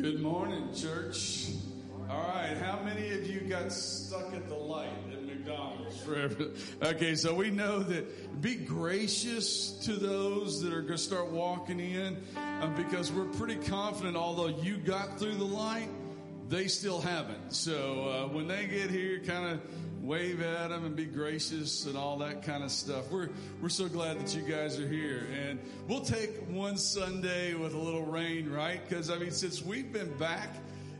Good morning, church. All right, how many of you got stuck at the light at McDonald's forever? Okay, so we know that be gracious to those that are going to start walking in uh, because we're pretty confident, although you got through the light, they still haven't. So uh, when they get here, kind of wave at them and be gracious and all that kind of stuff. We're, we're so glad that you guys are here. And we'll take one Sunday with a little rain, right? Because, I mean, since we've been back,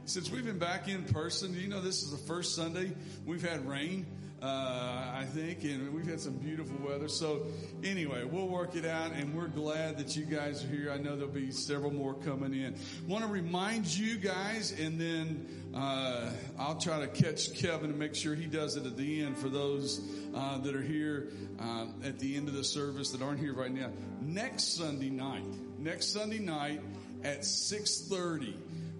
since we've been back in person, you know, this is the first Sunday we've had rain uh, I think, and we've had some beautiful weather. So, anyway, we'll work it out, and we're glad that you guys are here. I know there'll be several more coming in. Want to remind you guys, and then uh, I'll try to catch Kevin and make sure he does it at the end for those uh, that are here uh, at the end of the service that aren't here right now. Next Sunday night, next Sunday night at six thirty,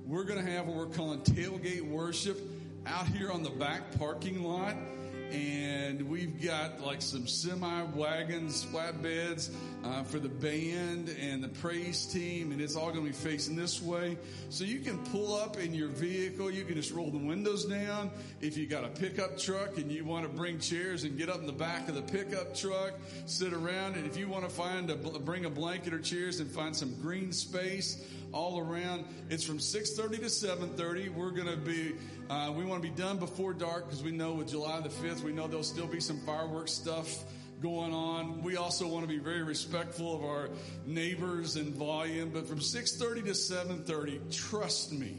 we're going to have what we're calling tailgate worship out here on the back parking lot and we've got like some semi wagons, flatbeds uh, for the band and the praise team, and it's all going to be facing this way. So you can pull up in your vehicle. You can just roll the windows down. If you got a pickup truck and you want to bring chairs and get up in the back of the pickup truck, sit around, and if you want to find a bring a blanket or chairs and find some green space all around. It's from 6:30 to 7:30. We're going to be uh, we want to be done before dark because we know with July the 5th, we know there'll still be some fireworks stuff going on. We also want to be very respectful of our neighbors and volume, but from 6:30 to 7:30, trust me,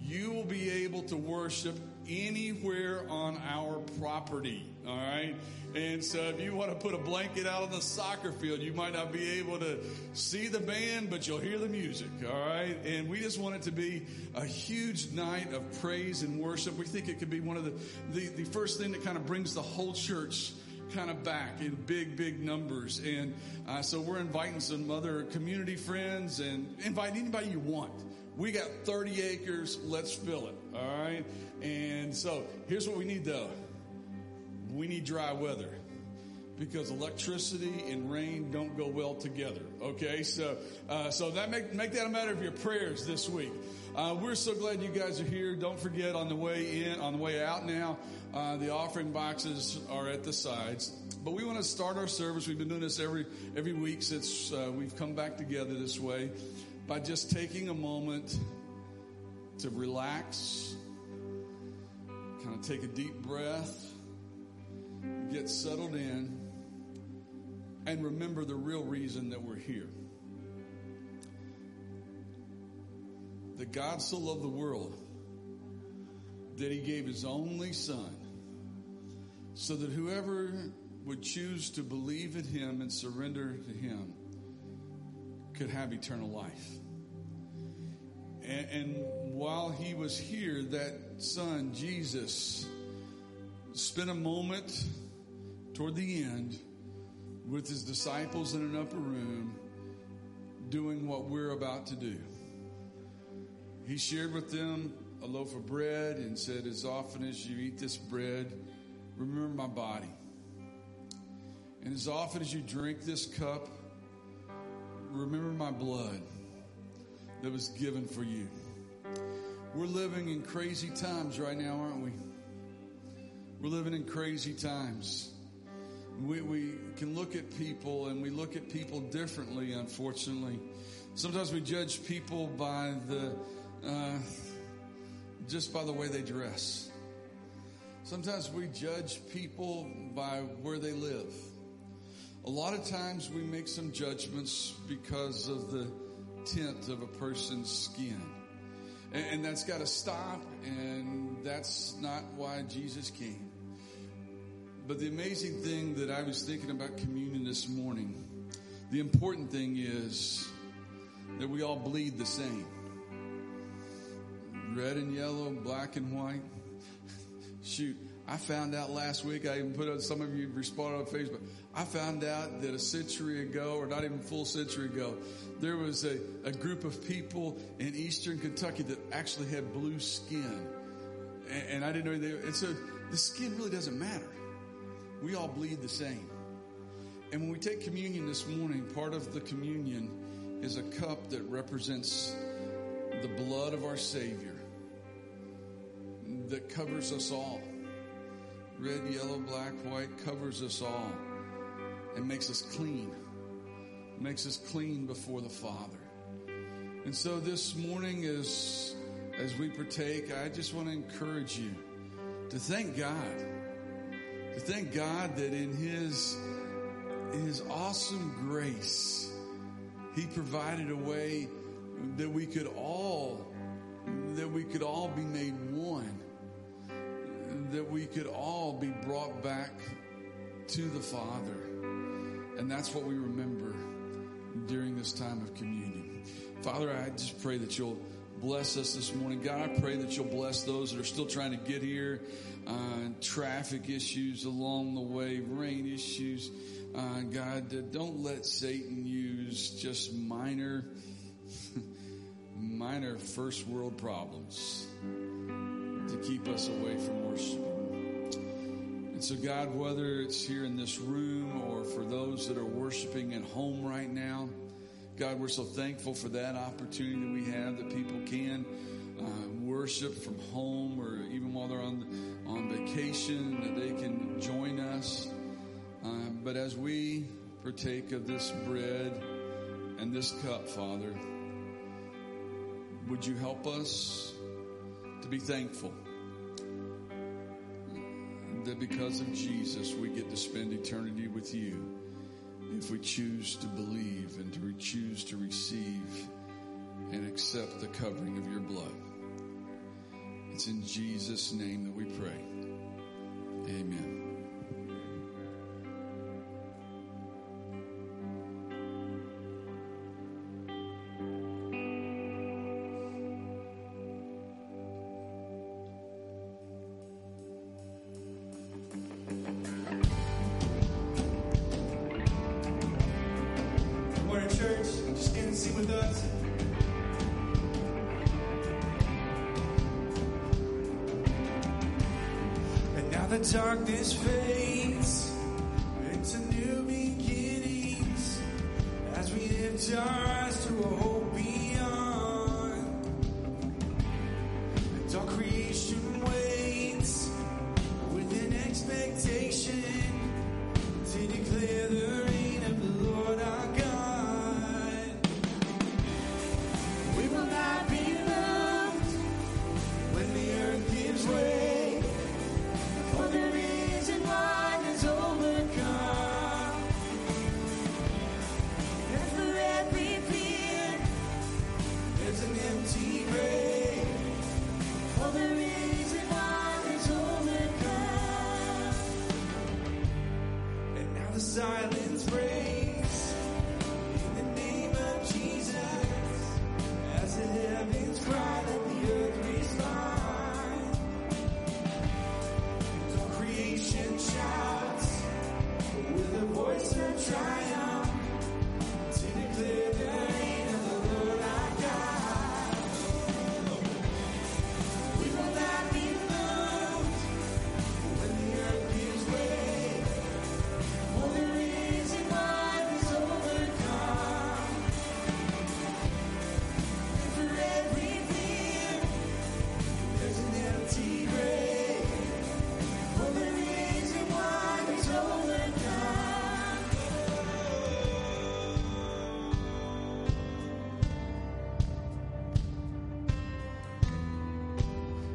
you will be able to worship anywhere on our property. All right. And so if you want to put a blanket out on the soccer field, you might not be able to see the band, but you'll hear the music. All right. And we just want it to be a huge night of praise and worship. We think it could be one of the, the, the first thing that kind of brings the whole church kind of back in big, big numbers. And uh, so we're inviting some other community friends and invite anybody you want. We got 30 acres. Let's fill it. All right. And so here's what we need though we need dry weather because electricity and rain don't go well together. Okay, so uh, so that make make that a matter of your prayers this week. Uh, we're so glad you guys are here. Don't forget on the way in, on the way out now, uh, the offering boxes are at the sides. But we want to start our service. We've been doing this every every week since uh, we've come back together this way by just taking a moment to relax, kind of take a deep breath get settled in, and remember the real reason that we're here. That God so loved the world that he gave his only son so that whoever would choose to believe in him and surrender to him could have eternal life. And, and, while he was here, that son, Jesus, spent a moment toward the end with his disciples in an upper room doing what we're about to do. He shared with them a loaf of bread and said, As often as you eat this bread, remember my body. And as often as you drink this cup, remember my blood that was given for you. We're living in crazy times right now, aren't we? We're living in crazy times. We, we can look at people and we look at people differently, unfortunately. Sometimes we judge people by the, uh, just by the way they dress. Sometimes we judge people by where they live. A lot of times we make some judgments because of the tint of a person's skin. And, and that's got to stop, and that's not why Jesus came. But the amazing thing that I was thinking about communion this morning, the important thing is that we all bleed the same. Red and yellow, black and white. Shoot, I found out last week, I even put out, some of you responded on Facebook. I found out that a century ago, or not even full century ago, there was a, a group of people in eastern Kentucky that actually had blue skin. And, and I didn't know they, and so the skin really doesn't matter. We all bleed the same. And when we take communion this morning, part of the communion is a cup that represents the blood of our Savior that covers us all. Red, yellow, black, white covers us all and makes us clean. Makes us clean before the Father. And so this morning as as we partake, I just want to encourage you to thank God. To thank God that in his his awesome grace he provided a way that we could all that we could all be made one that we could all be brought back to the Father. And that's what we remember during this time of communion. Father, I just pray that you'll bless us this morning. God, I pray that you'll bless those that are still trying to get here, uh, traffic issues along the way, rain issues. Uh, God, uh, don't let Satan use just minor, minor first world problems to keep us away from worship. And so, God, whether it's here in this room or for those that are worshiping at home right now, God, we're so thankful for that opportunity that we have that people can uh, worship from home or even while they're on on vacation that they can join us. Uh, but as we partake of this bread and this cup, Father, would you help us to be thankful that because of Jesus we get to spend eternity with you if we choose to believe and to choose to receive and accept the covering of your blood. It's in Jesus' name that we pray. Amen. The darkness fades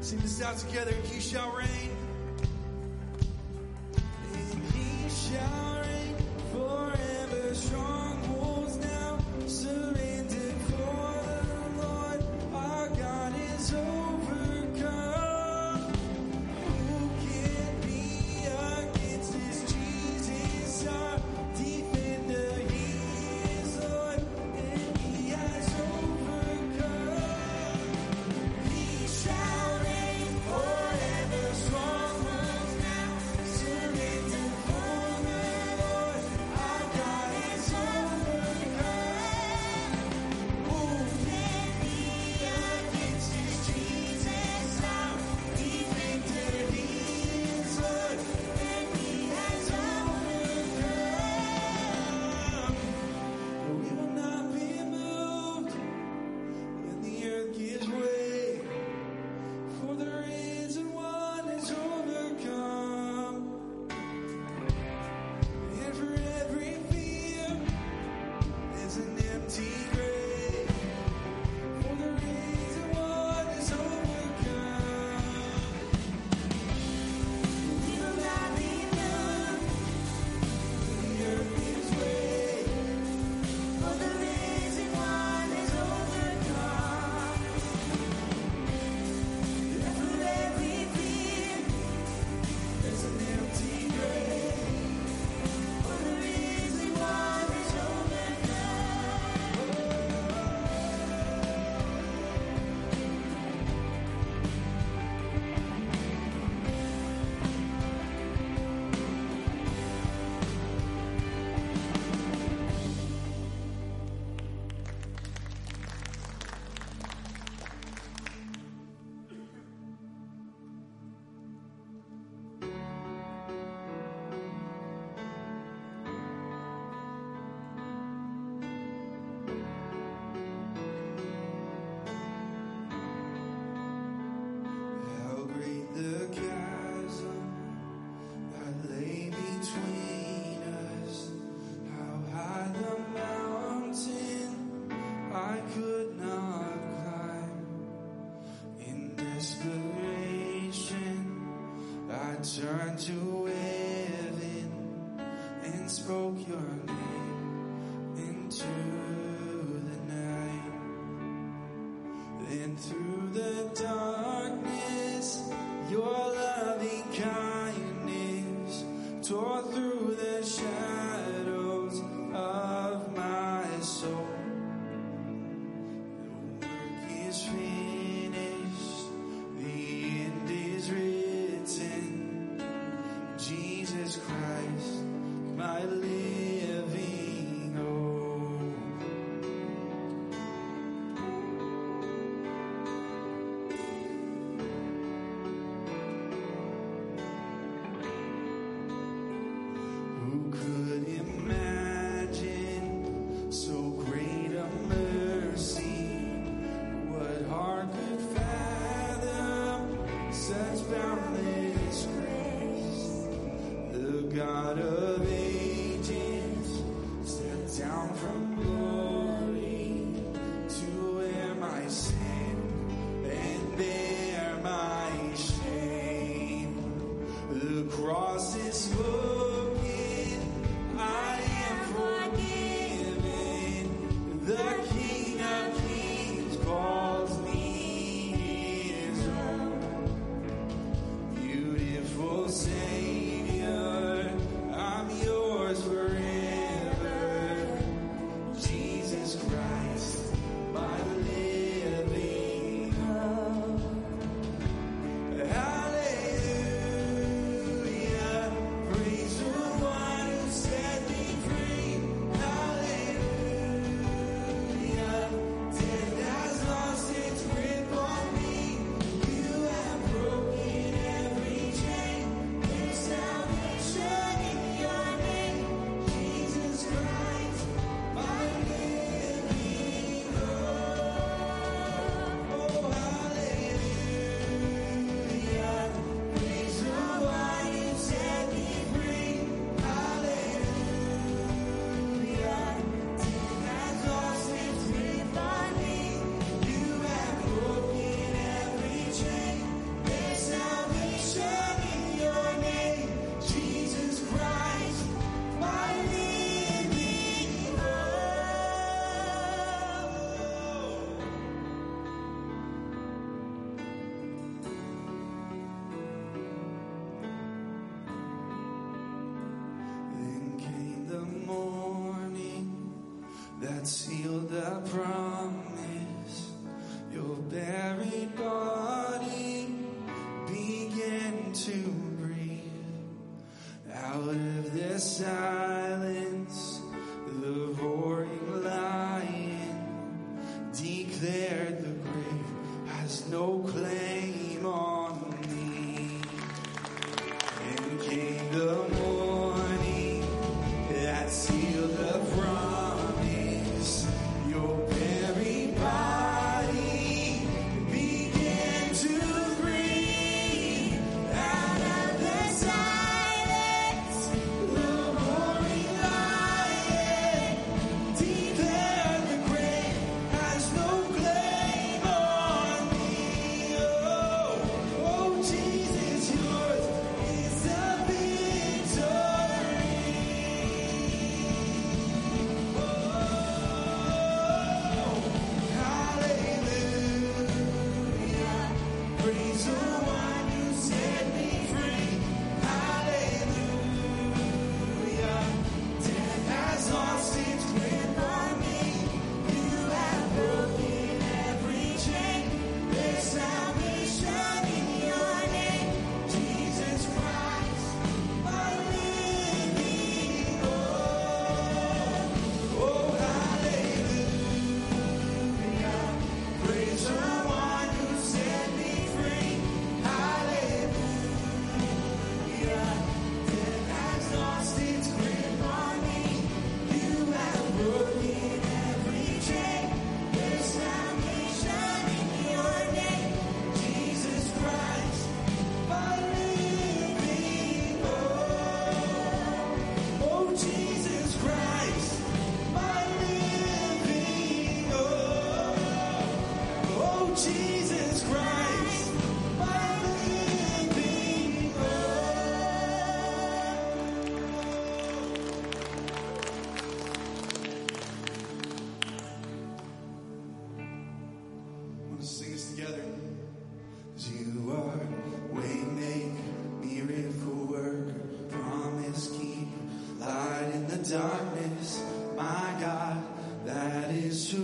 Sing this out together. He shall reign.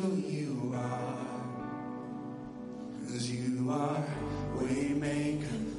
who you are. Cause you are Waymaker.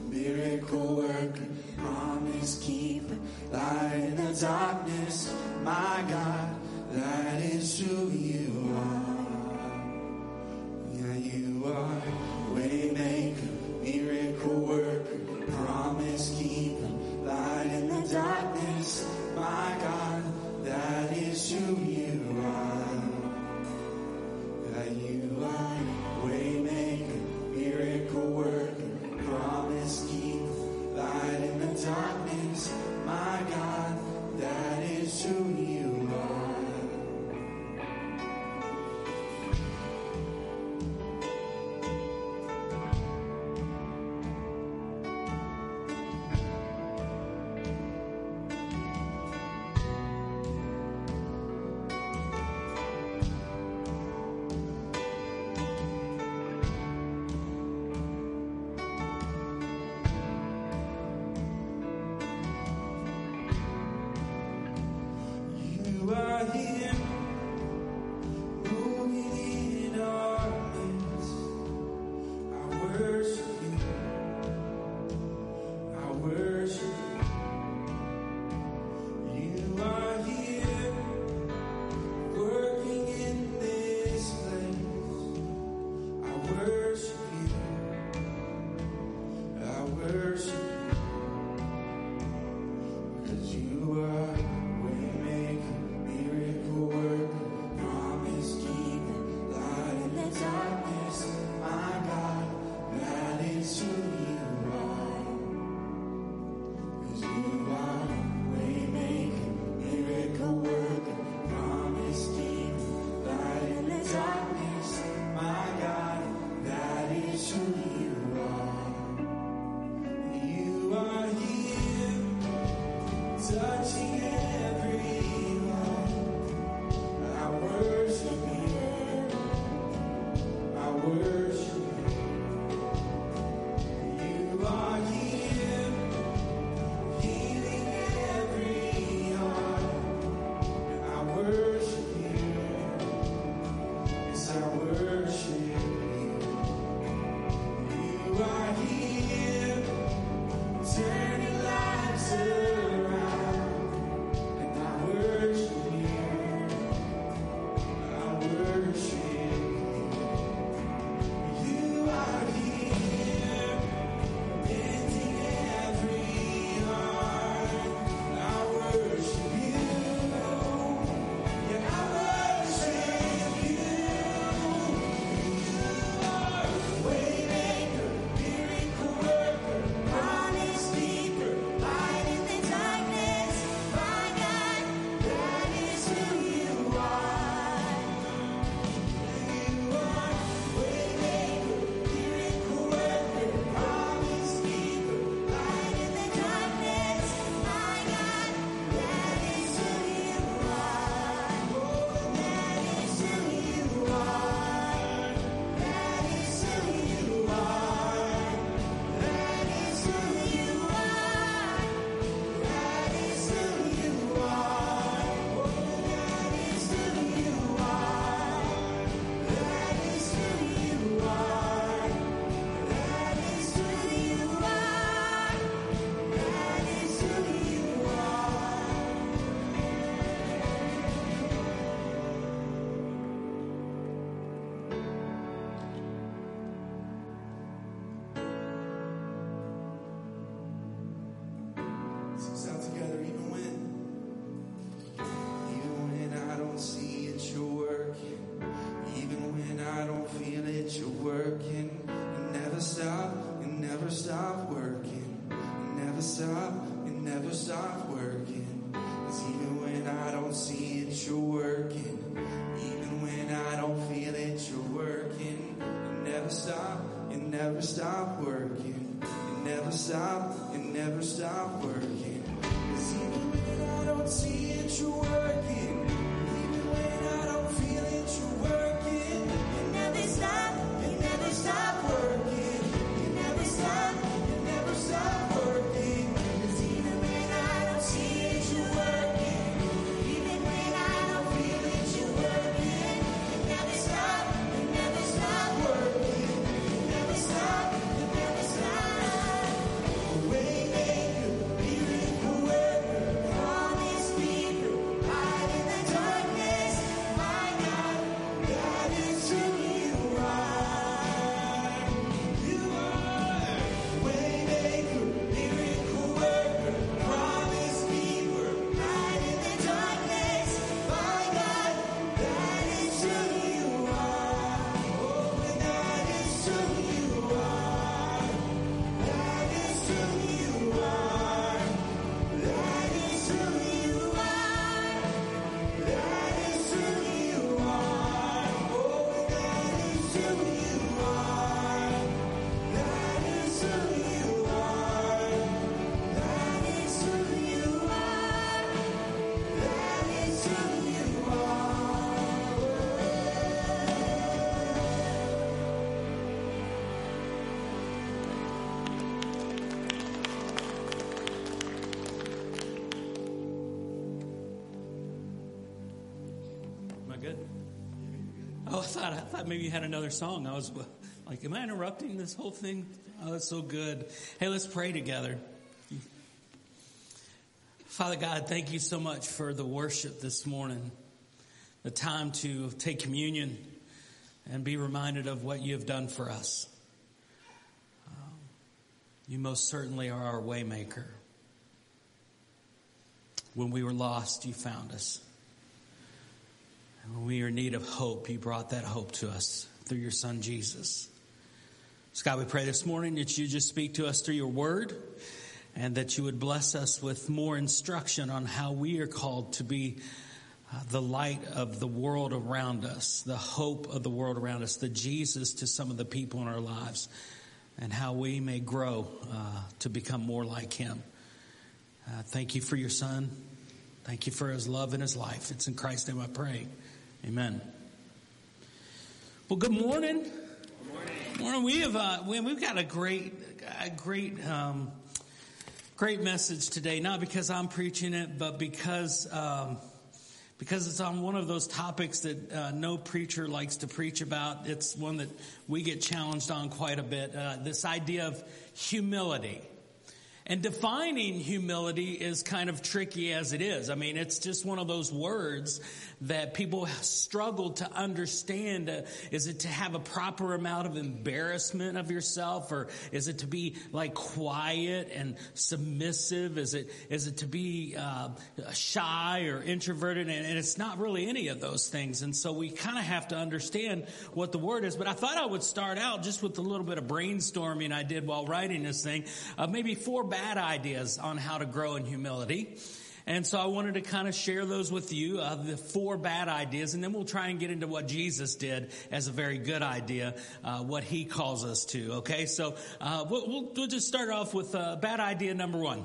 I thought maybe you had another song. I was like, am I interrupting this whole thing? Oh, that's so good. Hey, let's pray together. Father God, thank you so much for the worship this morning, the time to take communion and be reminded of what you have done for us. Um, you most certainly are our waymaker. When we were lost, you found us. We are in need of hope, you brought that hope to us through your son Jesus. So God, we pray this morning that you just speak to us through your word and that you would bless us with more instruction on how we are called to be uh, the light of the world around us, the hope of the world around us, the Jesus to some of the people in our lives, and how we may grow uh, to become more like him. Uh, thank you for your son. Thank you for his love and his life. It's in Christ's name I pray. Amen. Well, good morning. Good morning. morning. We have uh, we, have got a great, a great, um, great message today. Not because I'm preaching it, but because. Um, because it's on one of those topics that uh, no preacher likes to preach about. It's one that we get challenged on quite a bit. Uh, this idea of humility. And defining humility is kind of tricky as it is. I mean, it's just one of those words that people struggle to understand. Uh, is it to have a proper amount of embarrassment of yourself or is it to be like quiet and submissive? Is it, is it to be uh, shy or introverted? And, and it's not really any of those things. And so we kind of have to understand what the word is. But I thought I would start out just with a little bit of brainstorming I did while writing this thing. Uh, maybe four bad ideas on how to grow in humility. And so I wanted to kind of share those with you, uh, the four bad ideas, and then we'll try and get into what Jesus did as a very good idea, uh, what he calls us to. Okay, so uh, we'll, we'll, just start off with uh, bad idea number one.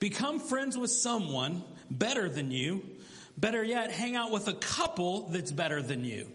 Become friends with someone better than you. Better yet, hang out with a couple that's better than you.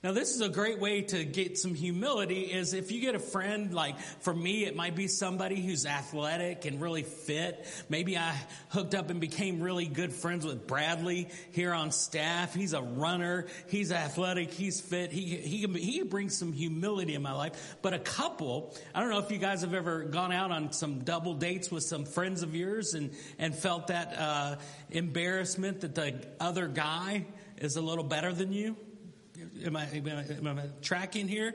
Now, this is a great way to get some humility is if you get a friend, like for me, it might be somebody who's athletic and really fit. Maybe I hooked up and became really good friends with Bradley here on staff. He's a runner. He's athletic. He's fit. He, he, he brings some humility in my life. But a couple, I don't know if you guys have ever gone out on some double dates with some friends of yours and, and felt that, uh, embarrassment that the other guy is a little better than you. Am I, am I, am I tracking here?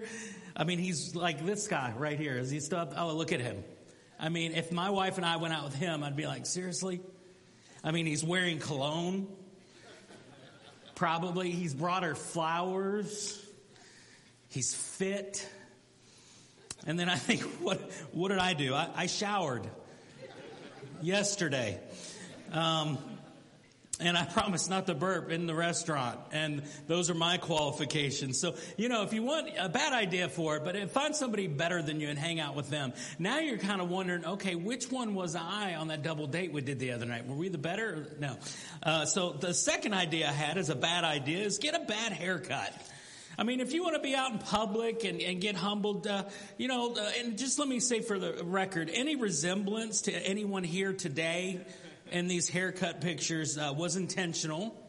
I mean, he's like this guy right here. Is he still up? Oh, look at him. I mean, if my wife and I went out with him, I'd be like, seriously? I mean, he's wearing cologne. Probably. He's brought her flowers. He's fit. And then I think, what, what did I do? I, I showered yesterday. Um, and I promise not to burp in the restaurant. And those are my qualifications. So, you know, if you want a bad idea for it, but find somebody better than you and hang out with them. Now you're kind of wondering, okay, which one was I on that double date we did the other night? Were we the better? No. Uh, so the second idea I had is a bad idea is get a bad haircut. I mean, if you want to be out in public and, and get humbled, uh, you know, uh, and just let me say for the record, any resemblance to anyone here today in these haircut pictures uh, was intentional.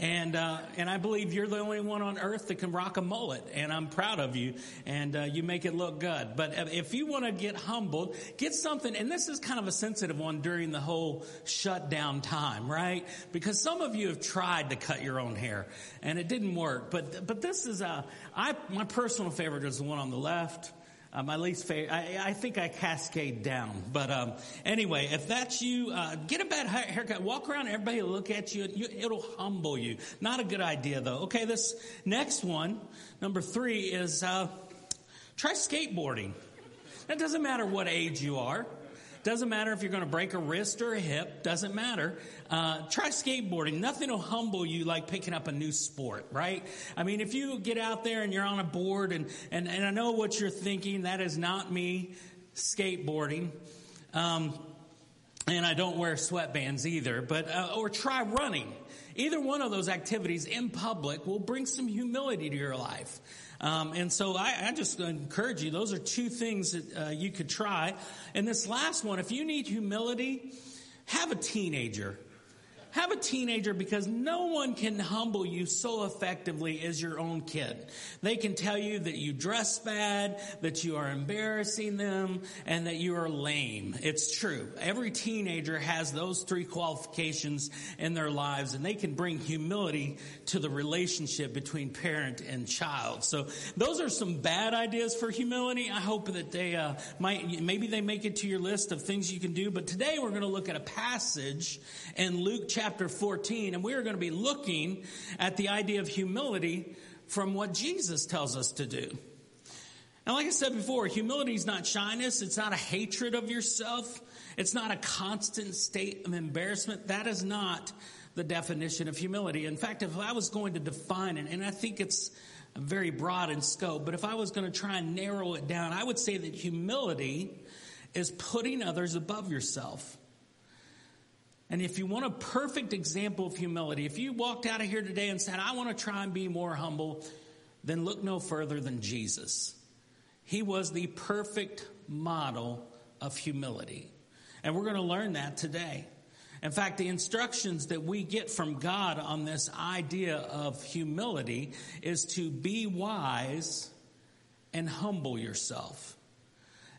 And, uh, and I believe you're the only one on earth that can rock a mullet. And I'm proud of you. And uh, you make it look good. But if you want to get humbled, get something. And this is kind of a sensitive one during the whole shutdown time, right? Because some of you have tried to cut your own hair and it didn't work. But, but this is a, I, my personal favorite is the one on the left. Uh, my least favorite, I, I, think I cascade down. But um, anyway, if that's you, uh, get a bad haircut. Walk around, everybody look at you, you. It'll humble you. Not a good idea, though. Okay, this next one, number three, is uh, try skateboarding. It doesn't matter what age you are. Doesn't matter if you're going to break a wrist or a hip. Doesn't matter. Uh, try skateboarding. Nothing will humble you like picking up a new sport, right? I mean, if you get out there and you're on a board and, and, and I know what you're thinking, that is not me skateboarding. Um, and I don't wear sweatbands either, but, uh, or try running. Either one of those activities in public will bring some humility to your life. Um, and so I, I, just encourage you, those are two things that uh, you could try. And this last one, if you need humility, have a teenager. Have a teenager because no one can humble you so effectively as your own kid. They can tell you that you dress bad, that you are embarrassing them, and that you are lame. It's true. Every teenager has those three qualifications in their lives and they can bring humility to the relationship between parent and child. So those are some bad ideas for humility. I hope that they uh, might, maybe they make it to your list of things you can do. But today we're going to look at a passage in Luke chapter 14, and we're going to be looking at the idea of humility from what Jesus tells us to do. Now, like I said before, humility is not shyness. It's not a hatred of yourself. It's not a constant state of embarrassment. That is not the definition of humility. In fact, if I was going to define it, and I think it's very broad in scope, but if I was going to try and narrow it down, I would say that humility is putting others above yourself. And if you want a perfect example of humility, if you walked out of here today and said, I want to try and be more humble, then look no further than Jesus. He was the perfect model of humility. And we're going to learn that today. In fact, the instructions that we get from God on this idea of humility is to be wise and humble yourself.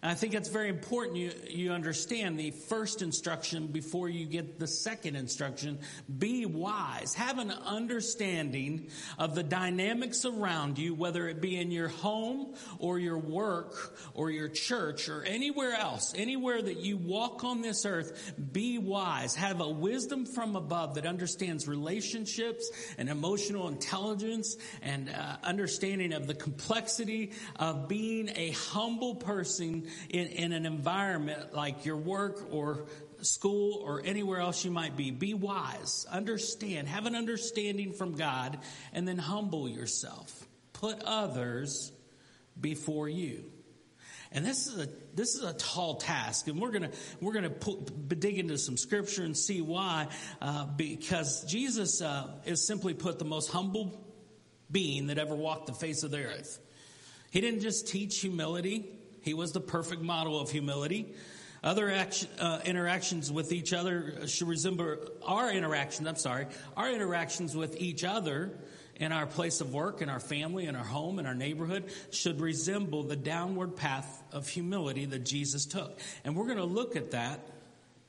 And I think it's very important you, you understand the first instruction before you get the second instruction. Be wise. Have an understanding of the dynamics around you, whether it be in your home or your work or your church or anywhere else, anywhere that you walk on this earth. Be wise. Have a wisdom from above that understands relationships and emotional intelligence and uh, understanding of the complexity of being a humble person in, in an environment like your work or school or anywhere else you might be. Be wise, understand, have an understanding from God, and then humble yourself. Put others before you. And this is a this is a tall task, and we're gonna we're gonna put, dig into some scripture and see why. Uh, because Jesus uh, is simply put the most humble being that ever walked the face of the earth. He didn't just teach humility; he was the perfect model of humility. Other action, uh, interactions with each other should resemble our interactions. I'm sorry, our interactions with each other in our place of work, in our family, in our home, in our neighborhood should resemble the downward path of humility that Jesus took. And we're going to look at that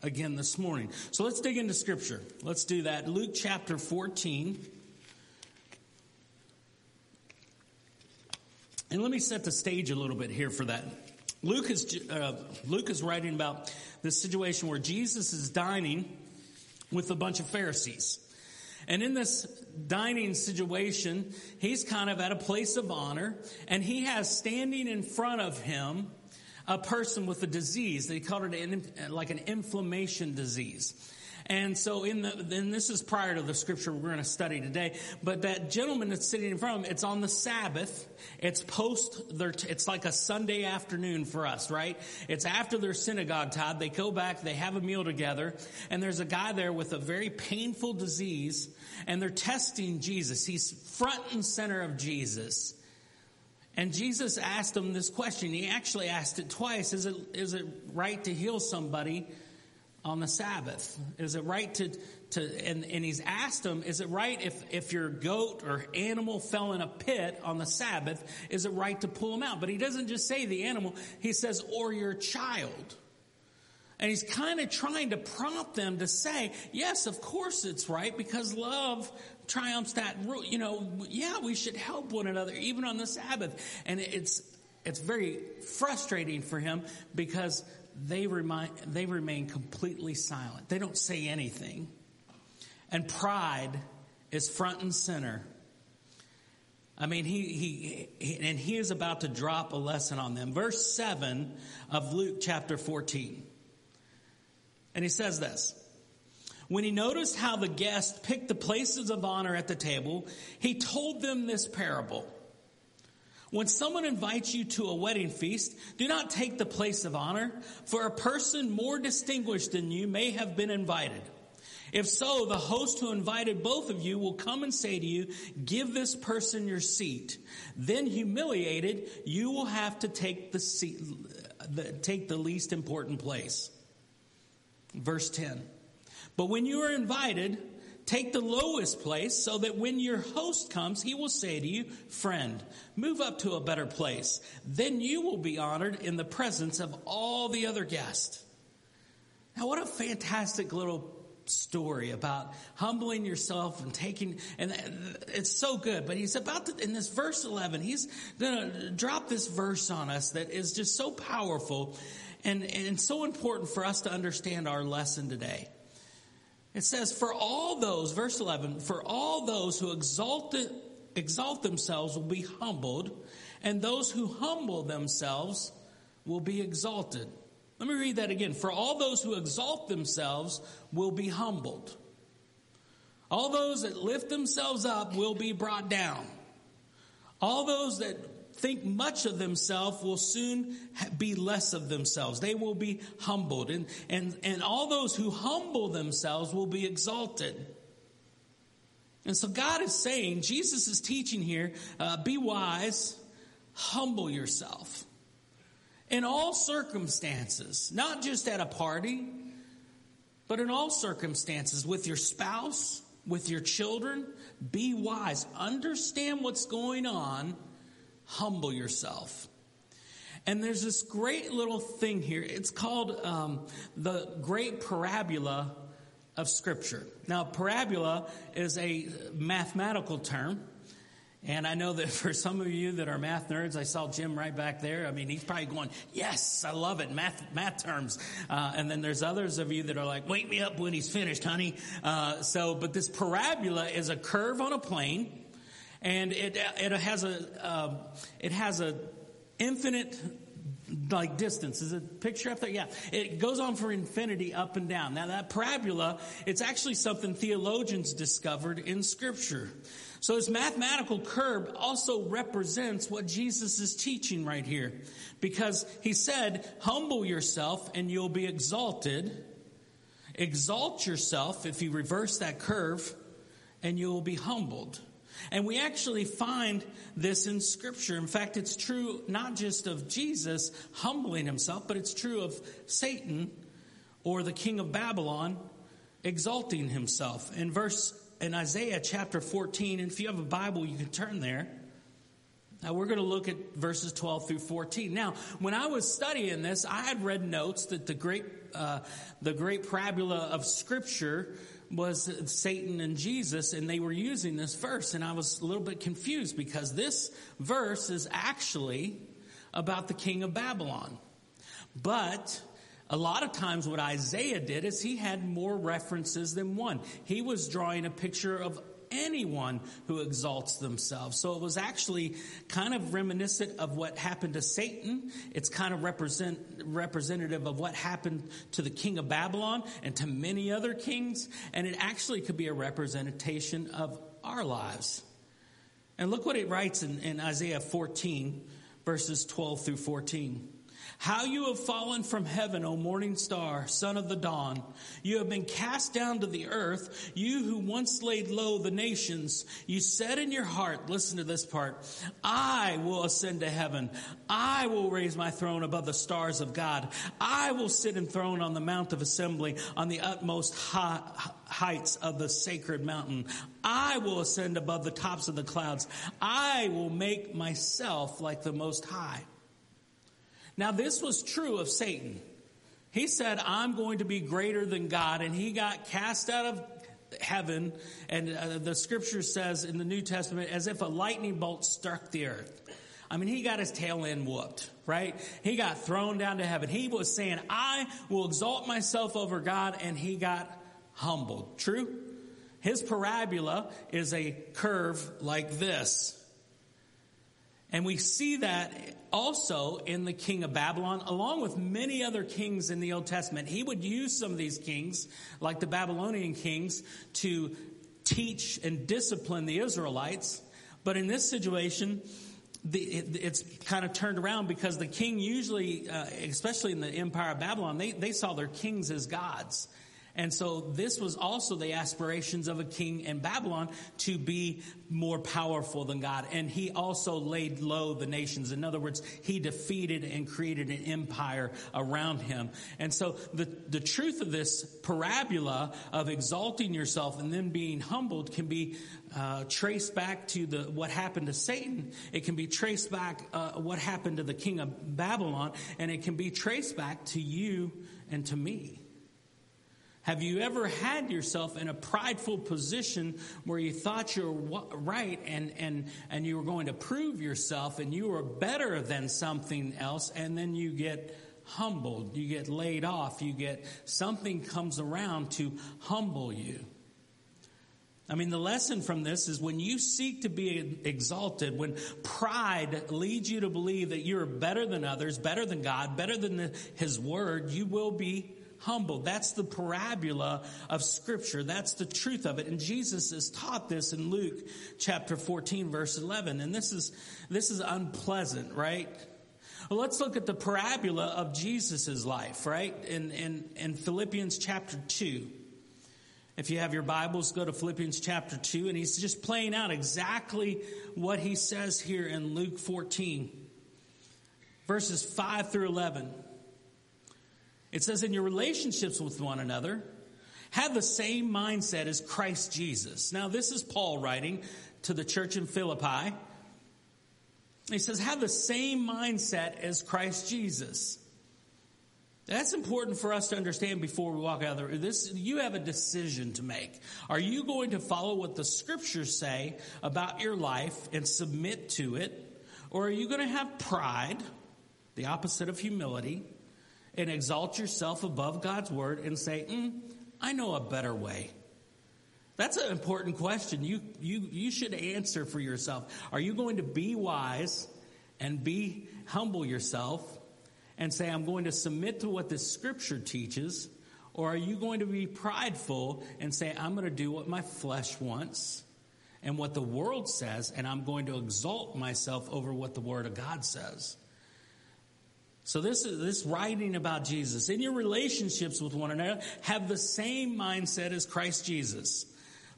again this morning. So let's dig into scripture. Let's do that. Luke chapter 14. And let me set the stage a little bit here for that. Luke is, uh, Luke is writing about this situation where Jesus is dining with a bunch of Pharisees. And in this dining situation, he's kind of at a place of honor, and he has standing in front of him a person with a disease. They called it an, like an inflammation disease. And so in the, then this is prior to the scripture we're going to study today, but that gentleman that's sitting in front of him, it's on the Sabbath. It's post their, it's like a Sunday afternoon for us, right? It's after their synagogue time. They go back, they have a meal together, and there's a guy there with a very painful disease, and they're testing Jesus. He's front and center of Jesus. And Jesus asked him this question. He actually asked it twice. Is it, is it right to heal somebody on the Sabbath? Is it right to, to and, and he's asked him, is it right if, if your goat or animal fell in a pit on the Sabbath, is it right to pull him out? But he doesn't just say the animal, he says, or your child. And he's kind of trying to prompt them to say, yes, of course it's right because love triumphs that rule. You know, yeah, we should help one another even on the Sabbath. And it's, it's very frustrating for him because they remind, they remain completely silent. They don't say anything. And pride is front and center. I mean, he, he, he, and he is about to drop a lesson on them. Verse 7 of Luke chapter 14. And he says this. When he noticed how the guests picked the places of honor at the table, he told them this parable. When someone invites you to a wedding feast, do not take the place of honor, for a person more distinguished than you may have been invited. If so, the host who invited both of you will come and say to you, give this person your seat. Then humiliated, you will have to take the seat, the, take the least important place. Verse 10. But when you are invited, Take the lowest place so that when your host comes, he will say to you, Friend, move up to a better place. Then you will be honored in the presence of all the other guests. Now, what a fantastic little story about humbling yourself and taking, and it's so good. But he's about to, in this verse 11, he's going to drop this verse on us that is just so powerful and, and so important for us to understand our lesson today. It says, For all those, verse 11, for all those who exalt, exalt themselves will be humbled, and those who humble themselves will be exalted. Let me read that again. For all those who exalt themselves will be humbled. All those that lift themselves up will be brought down. All those that think much of themselves will soon be less of themselves. They will be humbled. And, and, and all those who humble themselves will be exalted. And so God is saying, Jesus is teaching here, uh, be wise, humble yourself. In all circumstances, not just at a party, but in all circumstances, with your spouse, with your children, be wise. Understand what's going on humble yourself. And there's this great little thing here. It's called um, the great parabola of Scripture. Now, parabola is a mathematical term. And I know that for some of you that are math nerds, I saw Jim right back there. I mean, he's probably going, yes, I love it, math, math terms. Uh, and then there's others of you that are like, wake me up when he's finished, honey. Uh, so, but this parabola is a curve on a plane and it it has a uh, it has a infinite like distance. Is it picture up there? Yeah. It goes on for infinity up and down. Now that parabola, it's actually something theologians discovered in scripture. So this mathematical curve also represents what Jesus is teaching right here. Because he said, humble yourself and you'll be exalted. Exalt yourself if you reverse that curve and you'll be humbled. And we actually find this in scripture. In fact, it's true not just of Jesus humbling himself, but it's true of Satan or the king of Babylon exalting himself. In verse in Isaiah chapter 14, and if you have a Bible, you can turn there. Now we're going to look at verses 12 through 14. Now, when I was studying this, I had read notes that the great, uh, the great parabola of scripture was Satan and Jesus, and they were using this verse, and I was a little bit confused because this verse is actually about the king of Babylon. But a lot of times what Isaiah did is he had more references than one. He was drawing a picture of anyone who exalts themselves. So it was actually kind of reminiscent of what happened to Satan. It's kind of represent, representative of what happened to the king of Babylon and to many other kings. And it actually could be a representation of our lives. And look what it writes in, in Isaiah 14, verses 12 through 14. How you have fallen from heaven, O morning star, son of the dawn. You have been cast down to the earth, you who once laid low the nations. You said in your heart, listen to this part, I will ascend to heaven. I will raise my throne above the stars of God. I will sit enthroned on the mount of assembly on the utmost high, heights of the sacred mountain. I will ascend above the tops of the clouds. I will make myself like the most high. Now, this was true of Satan. He said, I'm going to be greater than God, and he got cast out of heaven. And uh, the scripture says in the New Testament, as if a lightning bolt struck the earth. I mean, he got his tail end whooped, right? He got thrown down to heaven. He was saying, I will exalt myself over God, and he got humbled. True? His parabola is a curve like this. And we see that also in the king of Babylon, along with many other kings in the Old Testament. He would use some of these kings, like the Babylonian kings, to teach and discipline the Israelites. But in this situation, the, it, it's kind of turned around because the king usually, uh, especially in the empire of Babylon, they, they saw their kings as gods. And so this was also the aspirations of a king in Babylon to be more powerful than God. And he also laid low the nations. In other words, he defeated and created an empire around him. And so the, the truth of this parabola of exalting yourself and then being humbled can be uh, traced back to the what happened to Satan. It can be traced back uh, what happened to the king of Babylon, and it can be traced back to you and to me. Have you ever had yourself in a prideful position where you thought you were right and, and, and you were going to prove yourself and you were better than something else and then you get humbled, you get laid off, you get something comes around to humble you? I mean, the lesson from this is when you seek to be exalted, when pride leads you to believe that you're better than others, better than God, better than the, His Word, you will be humbled. That's the parabola of scripture. That's the truth of it. And Jesus has taught this in Luke chapter 14 verse 11. And this is, this is unpleasant, right? Well, let's look at the parabola of Jesus' life, right? In, in, in Philippians chapter 2. If you have your Bibles, go to Philippians chapter 2, and he's just playing out exactly what he says here in Luke 14, verses 5 through 11. It says, in your relationships with one another, have the same mindset as Christ Jesus. Now, this is Paul writing to the church in Philippi. He says, have the same mindset as Christ Jesus. That's important for us to understand before we walk out of there. This, you have a decision to make. Are you going to follow what the scriptures say about your life and submit to it? Or are you going to have pride, the opposite of humility, and exalt yourself above God's word and say, mm, I know a better way. That's an important question. You, you, you should answer for yourself. Are you going to be wise and be humble yourself and say, I'm going to submit to what the scripture teaches? Or are you going to be prideful and say, I'm going to do what my flesh wants and what the world says, and I'm going to exalt myself over what the word of God says? So this is this writing about Jesus. In your relationships with one another, have the same mindset as Christ Jesus.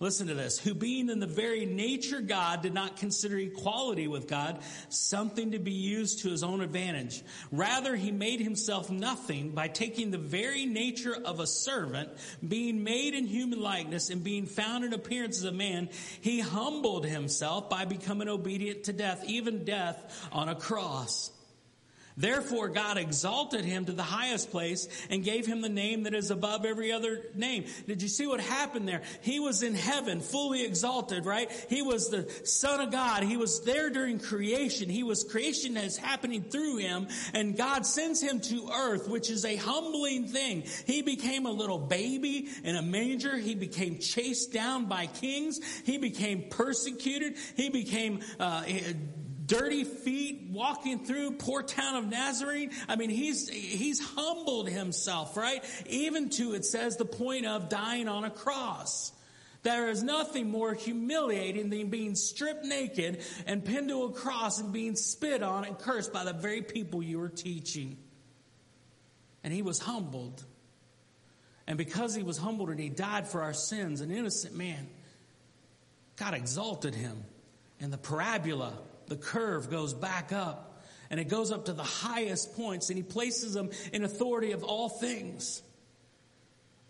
Listen to this. Who being in the very nature God did not consider equality with God something to be used to his own advantage. Rather, he made himself nothing by taking the very nature of a servant, being made in human likeness and being found in appearance as a man. He humbled himself by becoming obedient to death, even death on a cross. Therefore, God exalted him to the highest place and gave him the name that is above every other name. Did you see what happened there? He was in heaven, fully exalted, right? He was the Son of God. He was there during creation. He was creation that is happening through him, and God sends him to earth, which is a humbling thing. He became a little baby in a manger. He became chased down by kings. He became persecuted. He became uh, dirty feet walking through poor town of Nazarene. I mean, he's, he's humbled himself, right? Even to, it says, the point of dying on a cross. There is nothing more humiliating than being stripped naked and pinned to a cross and being spit on and cursed by the very people you were teaching. And he was humbled. And because he was humbled and he died for our sins, an innocent man, God exalted him. And the parabola the curve goes back up and it goes up to the highest points and he places them in authority of all things.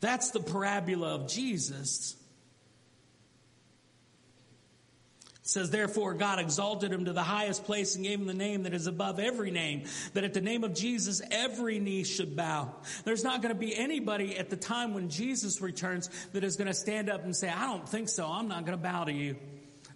That's the parabola of Jesus. It says, therefore, God exalted him to the highest place and gave him the name that is above every name, that at the name of Jesus, every knee should bow. There's not going to be anybody at the time when Jesus returns that is going to stand up and say, I don't think so. I'm not going to bow to you.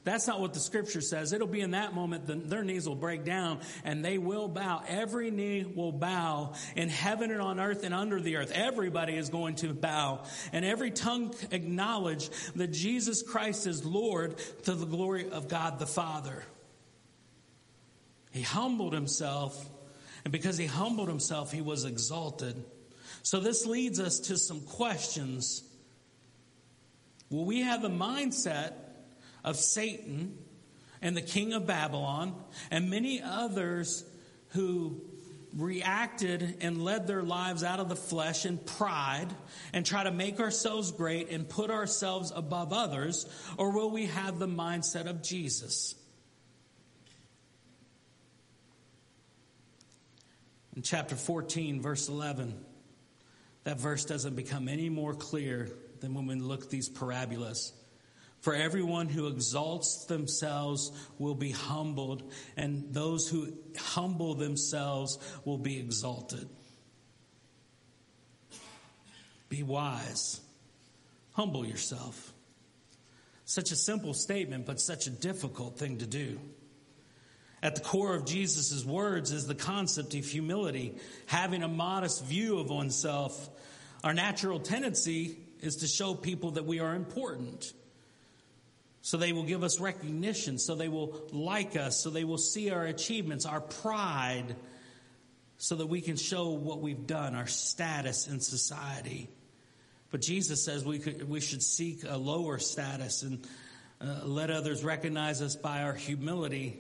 That's not what the scripture says. It'll be in that moment that their knees will break down and they will bow. Every knee will bow in heaven and on earth and under the earth. Everybody is going to bow and every tongue acknowledge that Jesus Christ is Lord to the glory of God the Father. He humbled himself and because he humbled himself, he was exalted. So this leads us to some questions. Will we have the mindset of Satan and the king of Babylon and many others who reacted and led their lives out of the flesh in pride and try to make ourselves great and put ourselves above others? Or will we have the mindset of Jesus? In chapter 14, verse 11, that verse doesn't become any more clear than when we look at these parabolas. For everyone who exalts themselves will be humbled, and those who humble themselves will be exalted. Be wise. Humble yourself. Such a simple statement, but such a difficult thing to do. At the core of Jesus' words is the concept of humility, having a modest view of oneself. Our natural tendency is to show people that we are important. So they will give us recognition, so they will like us, so they will see our achievements, our pride, so that we can show what we've done, our status in society. But Jesus says we, could, we should seek a lower status and uh, let others recognize us by our humility,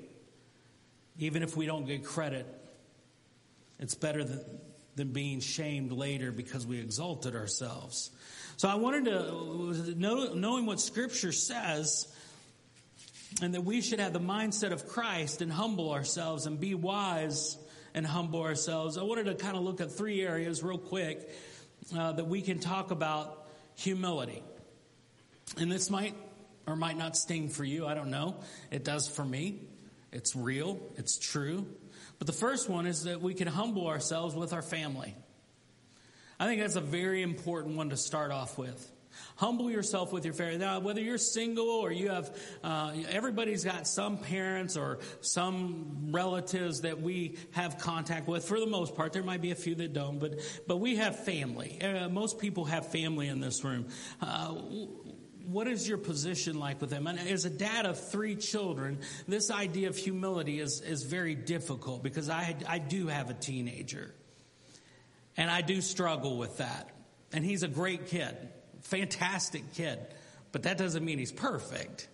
even if we don't get credit. It's better than, than being shamed later because we exalted ourselves. So I wanted to, know, knowing what Scripture says, and that we should have the mindset of Christ and humble ourselves and be wise and humble ourselves. I wanted to kind of look at three areas real quick uh, that we can talk about humility. And this might or might not sting for you. I don't know. It does for me. It's real. It's true. But the first one is that we can humble ourselves with our family. I think that's a very important one to start off with. Humble yourself with your family. Now, whether you're single or you have, uh, everybody's got some parents or some relatives that we have contact with. For the most part, there might be a few that don't, but but we have family. Uh, most people have family in this room. Uh, what is your position like with them? And as a dad of three children, this idea of humility is, is very difficult because I, I do have a teenager. And I do struggle with that. And he's a great kid fantastic kid, but that doesn't mean he's perfect.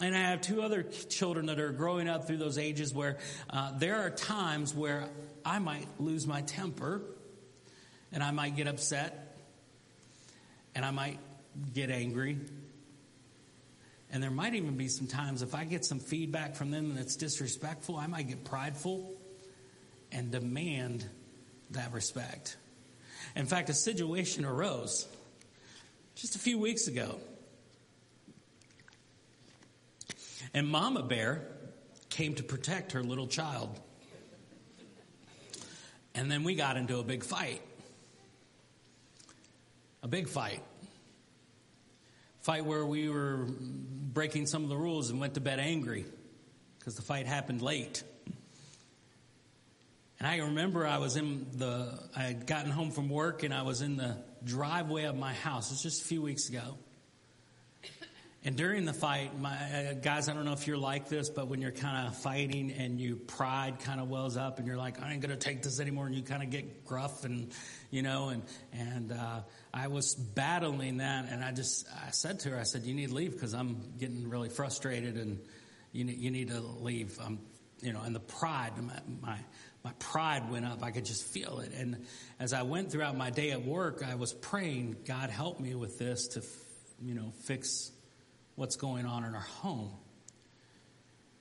And I have two other children that are growing up through those ages where uh, there are times where I might lose my temper and I might get upset and I might get angry. And there might even be some times if I get some feedback from them that's disrespectful, I might get prideful and demand that respect. In fact, a situation arose just a few weeks ago. And Mama Bear came to protect her little child. And then we got into a big fight. A big fight. Fight where we were breaking some of the rules and went to bed angry because the fight happened late. And I remember I was in the, I had gotten home from work and I was in the driveway of my house. It was just a few weeks ago. And during the fight, my uh, guys, I don't know if you're like this, but when you're kind of fighting and you pride kind of wells up, and you're like, I ain't gonna take this anymore, and you kind of get gruff, and you know, and and uh, I was battling that, and I just I said to her, I said, you need to leave because I'm getting really frustrated, and you you need to leave. I'm, you know, and the pride, my, my my pride went up. I could just feel it. And as I went throughout my day at work, I was praying, God, help me with this to, you know, fix what's going on in our home.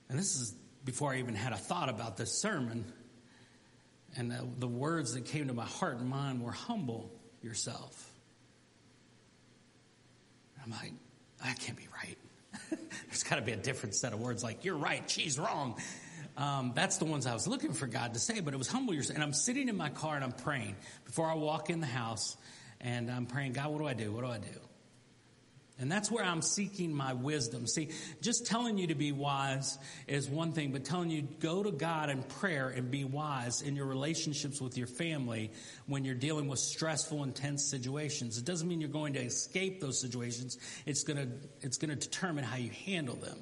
And this is before I even had a thought about this sermon. And the, the words that came to my heart and mind were humble yourself. I'm like, that can't be right. There's got to be a different set of words like, you're right, she's wrong. Um, that's the ones I was looking for God to say, but it was humble yourself. And I'm sitting in my car and I'm praying before I walk in the house, and I'm praying, God, what do I do? What do I do? And that's where I'm seeking my wisdom. See, just telling you to be wise is one thing, but telling you go to God in prayer and be wise in your relationships with your family when you're dealing with stressful, intense situations. It doesn't mean you're going to escape those situations. It's going to, it's going to determine how you handle them.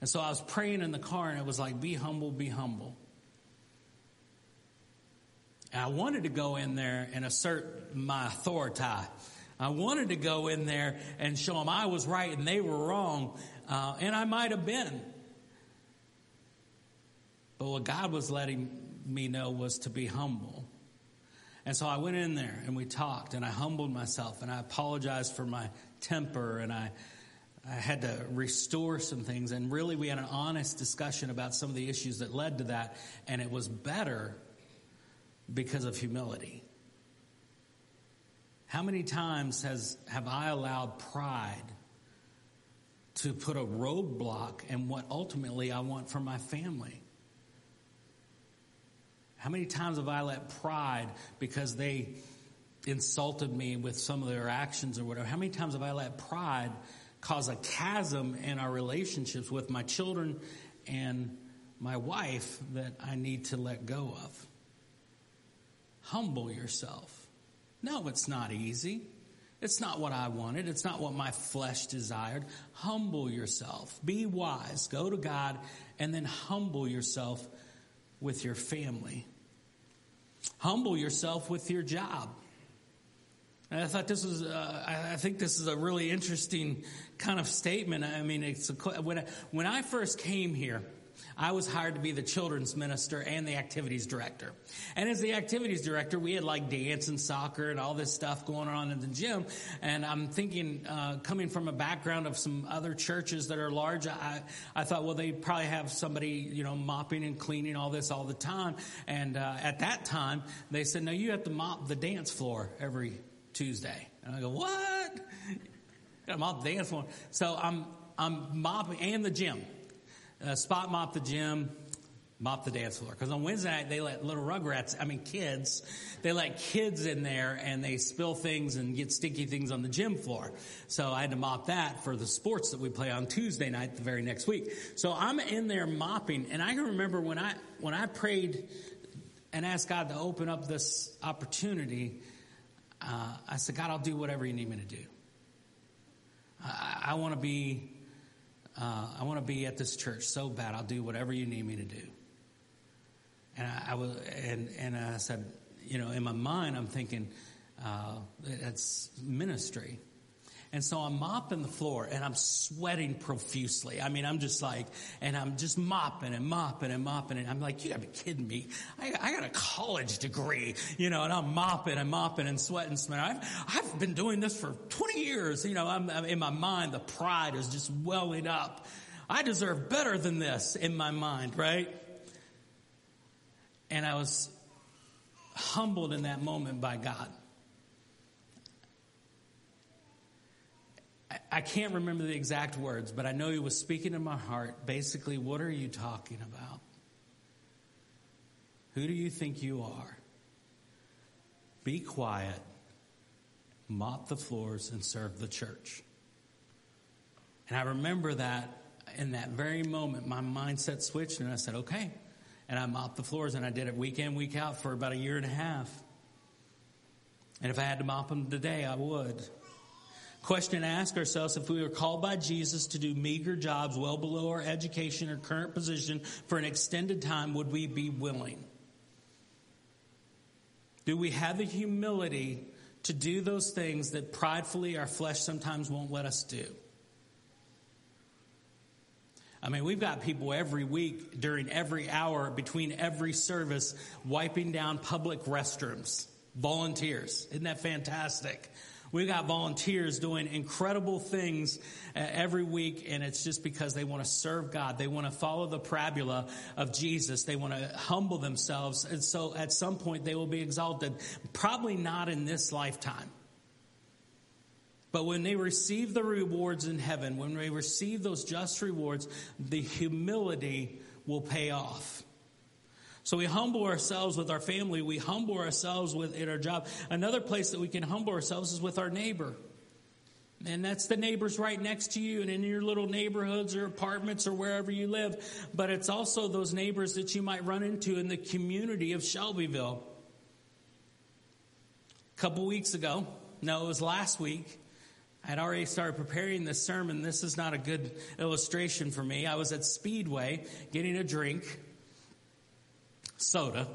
And so I was praying in the car and it was like, be humble, be humble. And I wanted to go in there and assert my authority. I wanted to go in there and show them I was right and they were wrong. Uh, and I might have been. But what God was letting, me know was to be humble. And so I went in there and we talked and I humbled myself and I apologized for my temper and I, I had to restore some things. And really, we had an honest discussion about some of the issues that led to that. And it was better because of humility. How many times has, have I allowed pride to put a roadblock in what ultimately I want for my family? How many times have I let pride, because they insulted me with some of their actions or whatever, how many times have I let pride cause a chasm in our relationships with my children and my wife that I need to let go of? Humble yourself. No, it's not easy. It's not what I wanted. It's not what my flesh desired. Humble yourself. Be wise. Go to God and then humble yourself with your family. Humble yourself with your job. And I thought this was, uh, I think this is a really interesting kind of statement. I mean, it's a, when I, when I first came here, I was hired to be the children's minister and the activities director. And as the activities director, we had like dance and soccer and all this stuff going on in the gym. And I'm thinking, uh, coming from a background of some other churches that are large, I, I thought, well, they probably have somebody, you know, mopping and cleaning all this all the time. And uh, at that time, they said, no, you have to mop the dance floor every Tuesday. And I go, what? Mop the dance floor. So I'm, I'm mopping, and the gym uh, spot mop the gym, mop the dance floor. Because on Wednesday night, they let little rugrats, I mean kids, they let kids in there and they spill things and get sticky things on the gym floor. So I had to mop that for the sports that we play on Tuesday night the very next week. So I'm in there mopping and I can remember when I, when I prayed and asked God to open up this opportunity, uh, I said, God, I'll do whatever you need me to do. I, I want to be uh, I want to be at this church so bad. I'll do whatever you need me to do. And I, I was, and and I said, you know, in my mind, I'm thinking, uh, it's ministry. And so I'm mopping the floor and I'm sweating profusely. I mean, I'm just like, and I'm just mopping and mopping and mopping. And I'm like, you gotta be kidding me. I, I got a college degree, you know, and I'm mopping and mopping and sweating. I've, I've been doing this for 20 years. You know, I'm, I'm in my mind, the pride is just welling up. I deserve better than this in my mind, right? And I was humbled in that moment by God. I can't remember the exact words, but I know he was speaking in my heart. Basically, what are you talking about? Who do you think you are? Be quiet, mop the floors, and serve the church. And I remember that in that very moment, my mindset switched, and I said, okay. And I mopped the floors, and I did it week in, week out for about a year and a half. And if I had to mop them today, I would. Question ask ourselves if we were called by Jesus to do meager jobs well below our education or current position for an extended time, would we be willing? Do we have the humility to do those things that pridefully our flesh sometimes won't let us do? I mean, we've got people every week during every hour between every service wiping down public restrooms. Volunteers. Isn't that fantastic? We've got volunteers doing incredible things uh, every week, and it's just because they want to serve God. They want to follow the parabola of Jesus. They want to humble themselves. And so at some point they will be exalted. Probably not in this lifetime. But when they receive the rewards in heaven, when they receive those just rewards, the humility will pay off. So we humble ourselves with our family. We humble ourselves with in our job. Another place that we can humble ourselves is with our neighbor. And that's the neighbors right next to you and in your little neighborhoods or apartments or wherever you live. But it's also those neighbors that you might run into in the community of Shelbyville. A couple weeks ago, no, it was last week, I had already started preparing this sermon. This is not a good illustration for me. I was at Speedway getting a drink soda.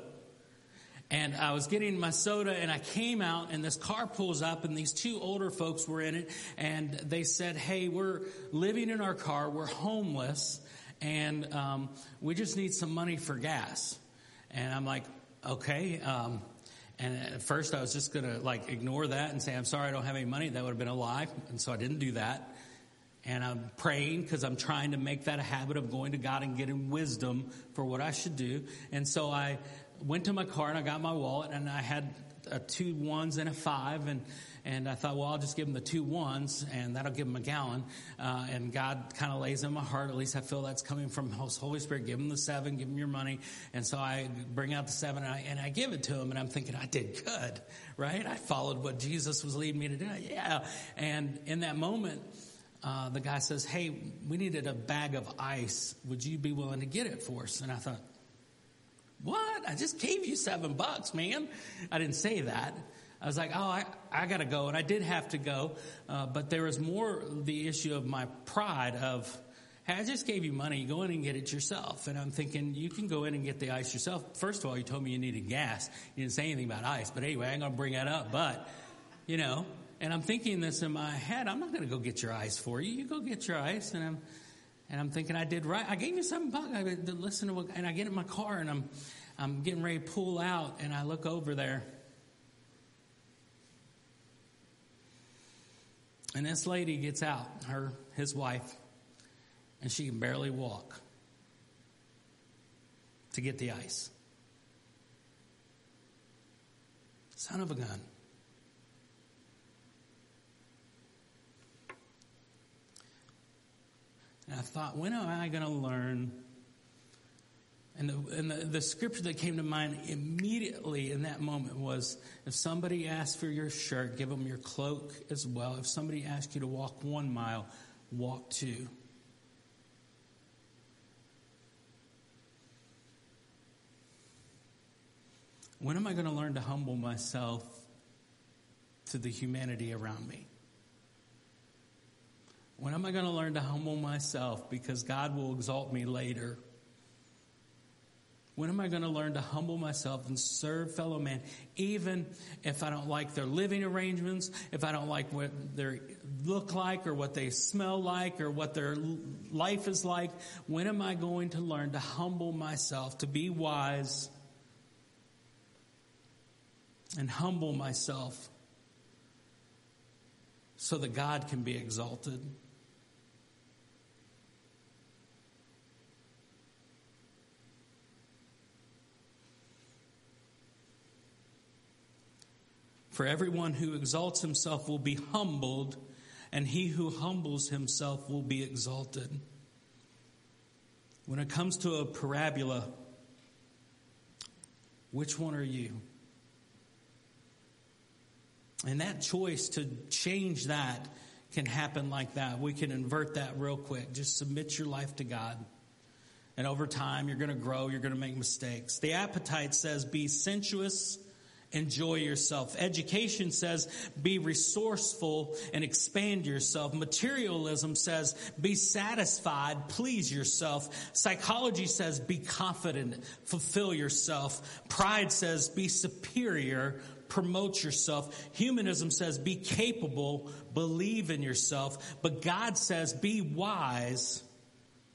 And I was getting my soda and I came out and this car pulls up and these two older folks were in it and they said, Hey, we're living in our car. We're homeless and um, we just need some money for gas. And I'm like, okay. Um, and at first I was just to like ignore that and say, I'm sorry, I don't have any money. That would have been a lie. And so I didn't do that. And I'm praying because I'm trying to make that a habit of going to God and getting wisdom for what I should do. And so I went to my car and I got my wallet and I had a two ones and a five and and I thought, well, I'll just give them the two ones and that'll give them a gallon. Uh, and God kind of lays in my heart, at least I feel that's coming from Holy Spirit. Give them the seven, give them your money. And so I bring out the seven and I, and I give it to him and I'm thinking, I did good, right? I followed what Jesus was leading me to do. Yeah. And in that moment, uh, the guy says, Hey, we needed a bag of ice. Would you be willing to get it for us? And I thought, What? I just gave you seven bucks, man. I didn't say that. I was like, oh, I, I got to go. And I did have to go. Uh, but there was more the issue of my pride of, hey, I just gave you money. Go in and get it yourself. And I'm thinking, you can go in and get the ice yourself. First of all, you told me you needed gas. You didn't say anything about ice. But anyway, I ain't going to bring that up. But, you know, and I'm thinking this in my head. I'm not going to go get your ice for you. You go get your ice. And I'm, and I'm thinking I did right. I gave you seven bucks. I listen to what, and I get in my car and I'm, I'm getting ready to pull out and I look over there And this lady gets out, her, his wife, and she can barely walk to get the ice. Son of a gun. And I thought, when am I going to learn and, the, and the, the, scripture that came to mind immediately in that moment was if somebody asks for your shirt, give them your cloak as well. If somebody asks you to walk one mile, walk two. When am I going to learn to humble myself to the humanity around me? When am I going to learn to humble myself because God will exalt me later? When am I going to learn to humble myself and serve fellow man, even if I don't like their living arrangements, if I don't like what they look like or what they smell like or what their life is like? When am I going to learn to humble myself, to be wise and humble myself so that God can be exalted? For everyone who exalts himself will be humbled, and he who humbles himself will be exalted. When it comes to a parabola, which one are you? And that choice to change that can happen like that. We can invert that real quick. Just submit your life to God. And over time, you're going to grow, you're going to make mistakes. The appetite says, be sensuous enjoy yourself. Education says be resourceful and expand yourself. Materialism says be satisfied, please yourself. Psychology says be confident, fulfill yourself. Pride says be superior, promote yourself. Humanism says be capable, believe in yourself. But God says be wise,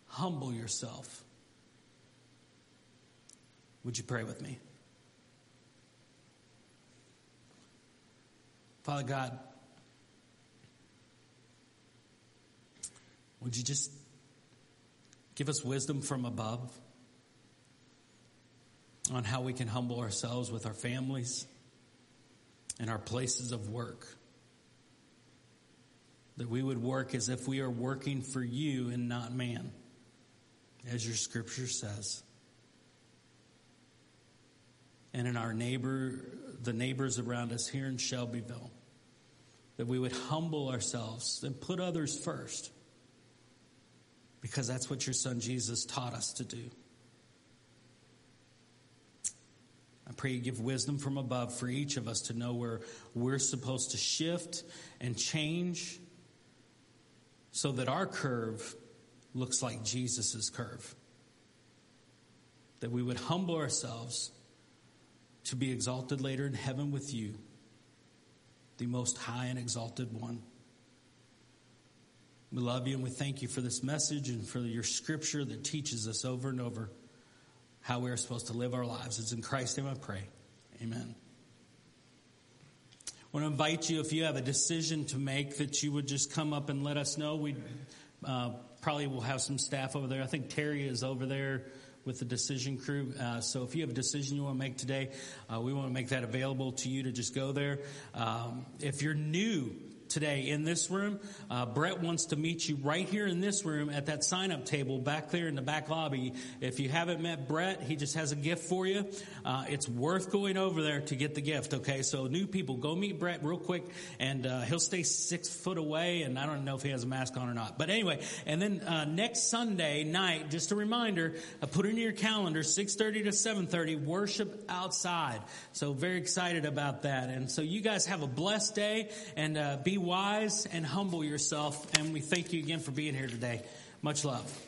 humble yourself. Would you pray with me? Father God, would you just give us wisdom from above on how we can humble ourselves with our families and our places of work? That we would work as if we are working for you and not man, as your scripture says. And in our neighbor, the neighbors around us here in Shelbyville that we would humble ourselves and put others first because that's what your son Jesus taught us to do. I pray you give wisdom from above for each of us to know where we're supposed to shift and change so that our curve looks like Jesus' curve. That we would humble ourselves to be exalted later in heaven with you the most high and exalted one. We love you and we thank you for this message and for your scripture that teaches us over and over how we are supposed to live our lives. It's in Christ's name I pray. Amen. I want to invite you, if you have a decision to make, that you would just come up and let us know. We uh, probably will have some staff over there. I think Terry is over there with the decision crew. Uh, so if you have a decision you want to make today, uh, we want to make that available to you to just go there. Um, if you're new today in this room. Uh, Brett wants to meet you right here in this room at that sign up table back there in the back lobby. If you haven't met Brett, he just has a gift for you. Uh, it's worth going over there to get the gift, okay? So new people, go meet Brett real quick and uh, he'll stay six foot away and I don't know if he has a mask on or not. But anyway, and then uh, next Sunday night, just a reminder, uh, put in your calendar, 6.30 to 7.30, worship outside. So very excited about that. And so you guys have a blessed day and uh, be wise and humble yourself. And we thank you again for being here today. Much love.